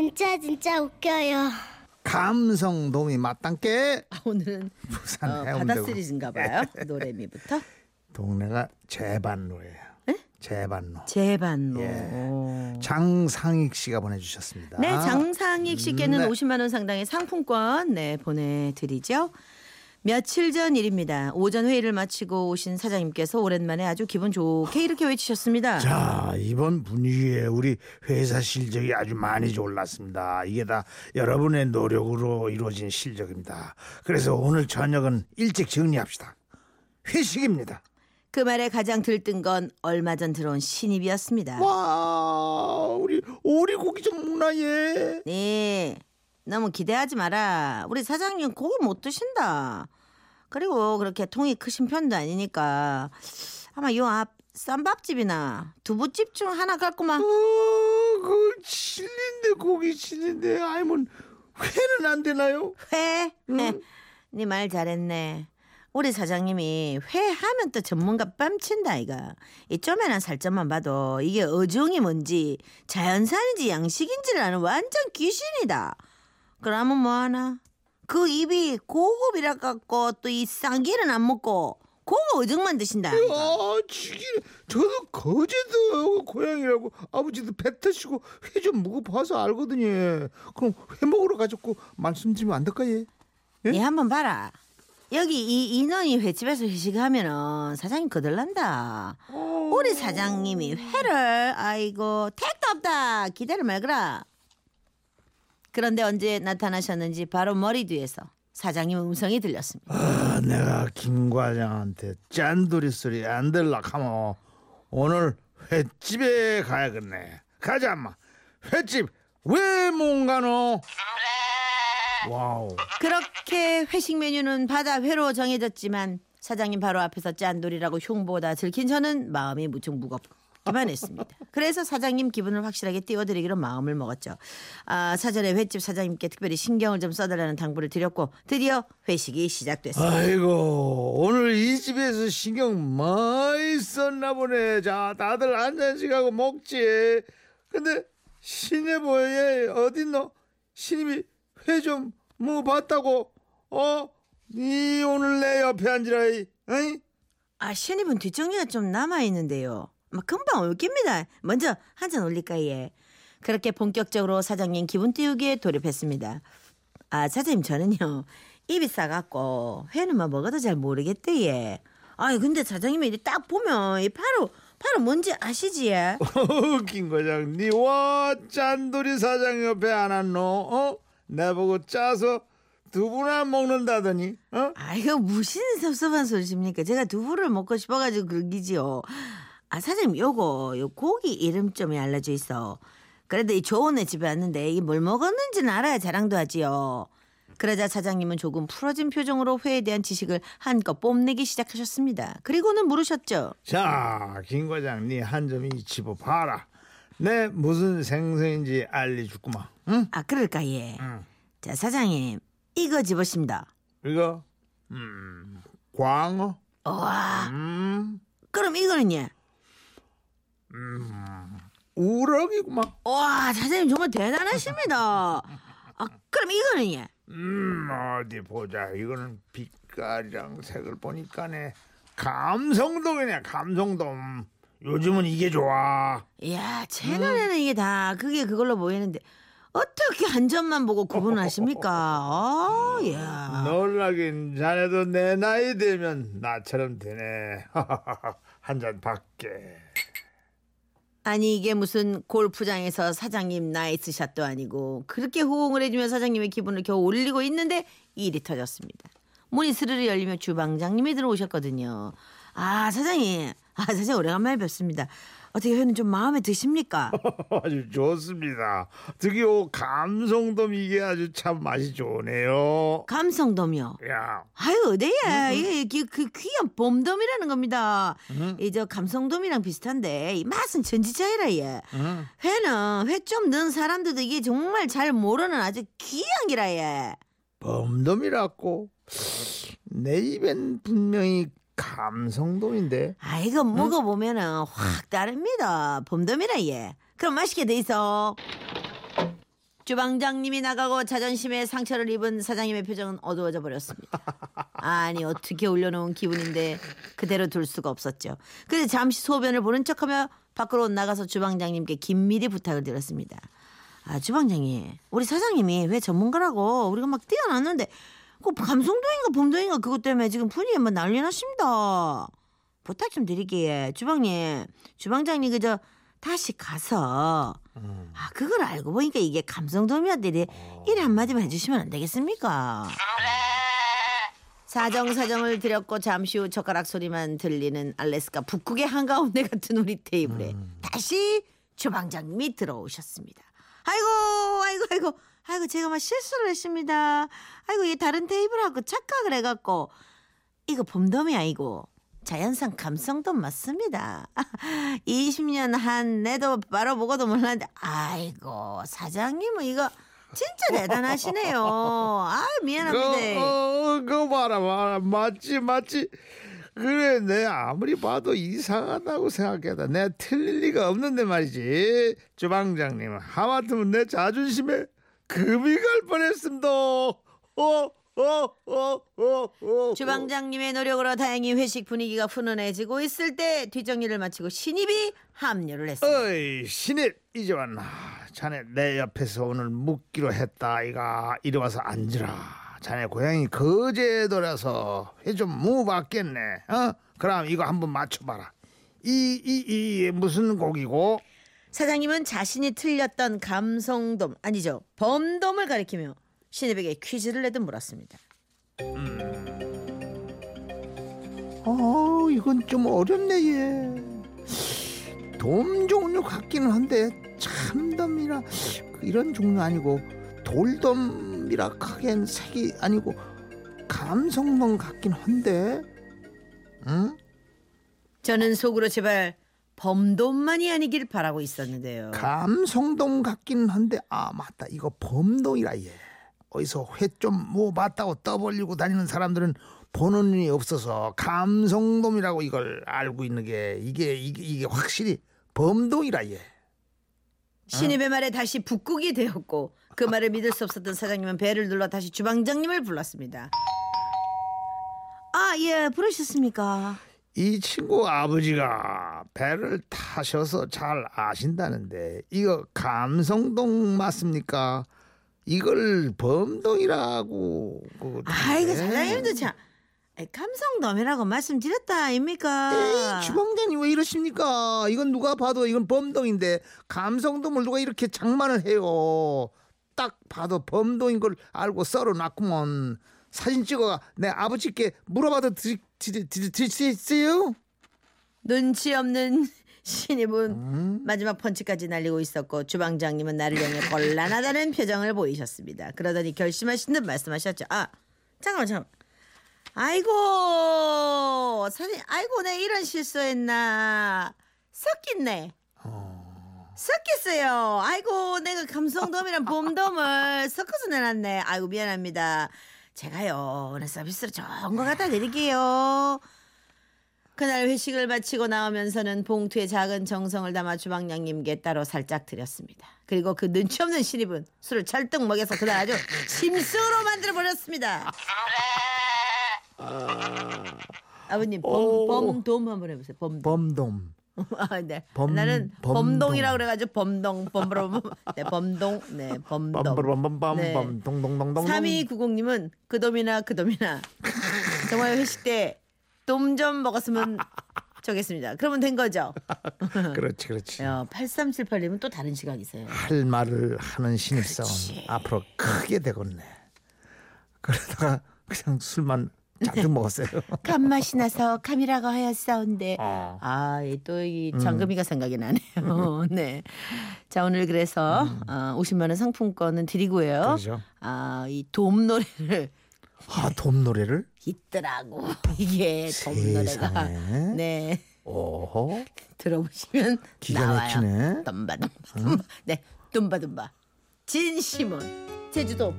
진짜 진짜 웃겨요. 감성돔이 맞단께 아, 오늘은 부산 어, 해운대 바다 시리즈인가 봐요. 노래미부터 동네가 제반로예요. 에? 제반로. 재반로. 예. 장상익 씨가 보내주셨습니다. 네, 장상익 씨께는 네. 50만 원 상당의 상품권 네 보내드리죠. 며칠 전 일입니다. 오전 회의를 마치고 오신 사장님께서 오랜만에 아주 기분 좋게 이렇게 외치셨습니다. 자 이번 분위기에 우리 회사 실적이 아주 많이 올랐습니다. 이게 다 여러분의 노력으로 이루어진 실적입니다. 그래서 오늘 저녁은 일찍 정리합시다. 회식입니다. 그 말에 가장 들뜬 건 얼마 전 들어온 신입이었습니다. 와 우리 오리 고기 좀 먹나 얘. 네, 너무 기대하지 마라. 우리 사장님 고기 못 드신다. 그리고 그렇게 통이 크신 편도 아니니까 아마 요 앞 쌈밥집이나 두부집 중 하나 갈구만. 어, 그 실린데 고기 실린데 아이 뭐 회는 안 되나요? 회? 네말 잘했네. 우리 사장님이 회 하면 또 전문가 뺨친다 이가. 이 쪼매난 살점만 봐도 이게 어종이 뭔지 자연산인지 양식인지를 아는 완전 귀신이다. 그러면 뭐하나? 그 입이 고급이라 갖고 또 이 쌍기는 안 먹고 고급 어종만 드신다. 아, 지기 저도 거제도 고향이라고 아버지도 배 타시고 회 좀 먹어봐서 알거든요. 그럼 회 먹으러 가자고 말씀드리면 안 될까 얘? 예? 니 한번 봐라. 여기 이 인원이 횟집에서 회식하면은 사장님 거들난다. 우리 사장님이 회를 아이고 택도 없다 기대를 말거라. 그런데 언제 나타나셨는지 바로 머리 뒤에서 사장님 음성이 들렸습니다. 아, 내가 김 과장한테 짠돌이 소리 안 들라 하면 오늘 횟집에 가야겠네. 가자 인마. 횟집 왜 못 가노? 와우. 그렇게 회식 메뉴는 바다 회로 정해졌지만 사장님 바로 앞에서 짠돌이라고 흉보다 들킨 저는 마음이 무척 무겁 기만 했습니다. 그래서 사장님 기분을 확실하게 띄워드리기로 마음을 먹었죠. 아, 사전에 횟집 사장님께 특별히 신경을 좀 써달라는 당부를 드렸고 드디어 회식이 시작됐습니다. 아이고 오늘 이 집에서 신경 많이 썼나 보네. 자 다들 한 잔씩 하고 먹지. 근데 시내보에 어딨노? 신입이 회 좀 뭐 봤다고? 어? 니 오늘 내 옆에 앉으라. 이, 어이? 아, 신입은 뒷정리가 좀 남아 있는데요. 막 금방 올깁니다. 먼저 한 잔 올릴까, 예. 그렇게 본격적으로 사장님 기분 띄우기에 돌입했습니다. 아, 사장님, 저는요, 입이 싸갖고, 회는 뭐 먹어도 잘 모르겠대, 예. 아니, 근데 사장님이 딱 보면, 이 바로, 바로 뭔지 아시지, 예? 어, 김 과장, 니와 짠돌이 사장 옆에 안 왔노? 어? 내보고 짜서 두부나 먹는다더니, 어? 아, 이거 무슨 섭섭한 소리십니까? 제가 두부를 먹고 싶어가지고 그러기지요. 아, 사장님, 요거, 요 고기 이름 좀 알려져 있어. 그래도 이 좋은 애 집에 왔는데 이 뭘 먹었는지는 알아야 자랑도 하지요. 그러자 사장님은 조금 풀어진 표정으로 회에 대한 지식을 한껏 뽐내기 시작하셨습니다. 그리고는 물으셨죠. 자, 김 과장, 니한점 이 집어 봐라. 내 무슨 생선인지 알려주구만. 응? 아, 그럴까, 예. 응. 자, 사장님, 이거 집으십니다. 이거, 음, 광어, 와, 음, 그럼 이거는 예. 우럭이구만. 와, 사장님 정말 대단하십니다. 아, 그럼 이거는 예. 음, 어디 보자. 이거는 빛깔이랑 색을 보니까네. 감성돔이네, 감성돔. 요즘은 이게 좋아. 이야, 채널에는 이게 다 그게 그걸로 보이는데 어떻게 한 점만 보고 구분하십니까? 어, 야. 놀라긴 자네도 내 나이 되면 나처럼 되네. 한 잔 받게. 아니 이게 무슨 골프장에서 사장님 nice shot도 아니고 그렇게 호응을 해주면 사장님의 기분을 겨우 올리고 있는데 일이 터졌습니다. 문이 스르르 열리며 주방장님이 들어오셨거든요. 아 사장님, 아 사장님 오래간만에 뵙습니다. 어떻게 회는 좀 마음에 드십니까? 아주 좋습니다. 특히 감성돔 이게 아주 참 맛이 좋네요. 감성돔이요. 야, 아유, 어디야? 이게 그, 그 귀한 봄돔이라는 겁니다. 이저 감성돔이랑 비슷한데 이 맛은 천지 차이라 얘. 응. 회는 회 좀 넣은 사람들도 이게 정말 잘 모르는 아주 귀한 기라 얘. 범돔이라고 내 입엔 분명히 감성돔인데. 아 이거 먹어보면은 확 다릅니다. 봄돔이라 얘. 그럼 맛있게 돼 있어. 주방장님이 나가고 자존심에 상처를 입은 사장님의 표정은 어두워져 버렸습니다. 아니 어떻게 올려놓은 기분인데 그대로 둘 수가 없었죠. 그래서 잠시 소변을 보는 척하며 밖으로 나가서 주방장님께 긴밀히 부탁을 드렸습니다. 아 주방장님 우리 사장님이 왜 전문가라고 우리가 막 뛰어났는데 그 감성도인가 범도인가 그것 때문에 지금 분위기 뭐 난리 났습니다. 부탁 좀 드릴게요. 주방님 주방장님 그저 다시 가서 아 그걸 알고 보니까 이게 감성돔이었더니 이래 한마디만 해주시면 안 되겠습니까? 사정사정을 드렸고 잠시 후 젓가락 소리만 들리는 알래스카 북극의 한가운데 같은 우리 테이블에 다시 주방장님이 들어오셨습니다. 아이고 아이고 아이고 아이고 제가 막 실수를 했습니다. 아이고 이 다른 테이블하고 착각을 해갖고 이거 봄돔이 아니고 자연산 감성돔 맞습니다. 20년 한 내도 바로 보고도 몰랐는데 아이고 사장님은 이거 진짜 대단하시네요. 아 그, 미안합니다. 어, 그거 봐라 봐라 맞지 맞지 그래 내 아무리 봐도 이상하다고 생각해다 내 틀릴 리가 없는데 말이지 주방장님 하마터면 내 자존심에 금이 갈 뻔했습니다. 어, 어어어 어 어. 주방장님의 노력으로 다행히 회식 분위기가 훈훈해지고 있을 때 뒷정리를 마치고 신입이 합류를 했습니다. 어이 신입 이제 왔나. 자네 내 옆에서 오늘 묵기로 했다 아이가. 이리 와서 앉으라. 자네 고향이 거제도라서 회 좀 무받겠네. 어? 그럼 이거 한번 맞춰봐라. 이 이이 무슨 곡이고 사장님은 자신이 틀렸던 감성돔 아니죠 범돔을 가리키며 신입에게 퀴즈를 내듯 물었습니다. 어 이건 좀 어렵네 얘 돔 종류 같기는 한데 참돔이라 이런 종류 아니고 돌돔이라 크겐 색이 아니고 감성돔 같긴 한데 응? 저는 속으로 제발 범돔만이 아니길 바라고 있었는데요. 감성돔 같긴 한데 아 맞다 이거 범돔이라 얘 어디서 회좀뭐 맞다고 떠벌리고 다니는 사람들은 보는 일이 없어서 감성돔이라고 이걸 알고 있는 게 이게 이게, 이게 확실히 범돔이라 얘 신입의 말에 다시 북극이 되었고 그 말을 믿을 수 없었던 사장님은 배를 눌러 다시 주방장님을 불렀습니다. 아, 예, 부르셨습니까? 이 친구 아버지가 배를 타셔서 잘 아신다는데 이거 감성동 맞습니까? 이걸 범동이라고 그 아이고, 사장님도 참. 감성돔이라고 말씀드렸다 아닙니까? 에이, 주방장님 왜 이러십니까? 이건 누가 봐도 이건 범동인데 감성돔을 누가 이렇게 장만을 해요? 딱 봐도 범동인 걸 알고 썰어놨구먼. 사진 찍어 내 아버지께 물어봐도 드리, 드리, 드리, 드릴 수 있어요? 눈치 없는 신입은 마지막 펀치까지 날리고 있었고 주방장님은 나를 향해 곤란하다는 표정을 보이셨습니다. 그러더니 결심하신 듯 말씀하셨죠. 아 잠깐만 잠깐. 아이고 사장님 아이고 내 이런 실수했나 섞였네. 섞였어요. 아이고 내가 감성돔이랑 봄돔을 섞어서 내놨네. 아이고 미안합니다. 제가요 오늘 서비스로 좋은 거 갖다 드릴게요. 그날 회식을 마치고 나오면서는 봉투에 작은 정성을 담아 주방장님께 따로 살짝 드렸습니다. 그리고 그 눈치 없는 신입은 술을 찰떡 먹여서 그날 아주 짐승으로 만들어 버렸습니다. 아버님 오. 범, 범돔 한번 해보세요. 범. 범돔. 아, 네. 범- 나는 범동. 범동이라고 그래가지고 범동, 범범, 네, 범동, 네, 범동. 빰빰빰빰빰 네. 동동동동 3290님은 그 돔이나 그 돔이나 정말 회식 때 돔 좀 먹었으면 좋겠습니다. 그러면 된 거죠. 그렇지 그렇지 야, 8378님은 또 다른 시각이세요. 할 말을 하는 신입사원 앞으로 크게 되겠네 그러다가 그냥 술만 잔뜩 먹었어요 감맛이 나서 감이라고 하였사온데 어. 아, 또 이 장금이가 생각이 나네요. 네. 자, 오늘 그래서 어, 50만 원 상품권은 드리고요. 그러죠. 아, 이 돔 노래를 아 돔 노래를 있더라고. 이게 돔 노래가. 세상에. 네. 오호 들어보시면 기가 나와요. 막히네 덤바 덤바 덤바. 네. 덤바 덤바. 진심은 제주도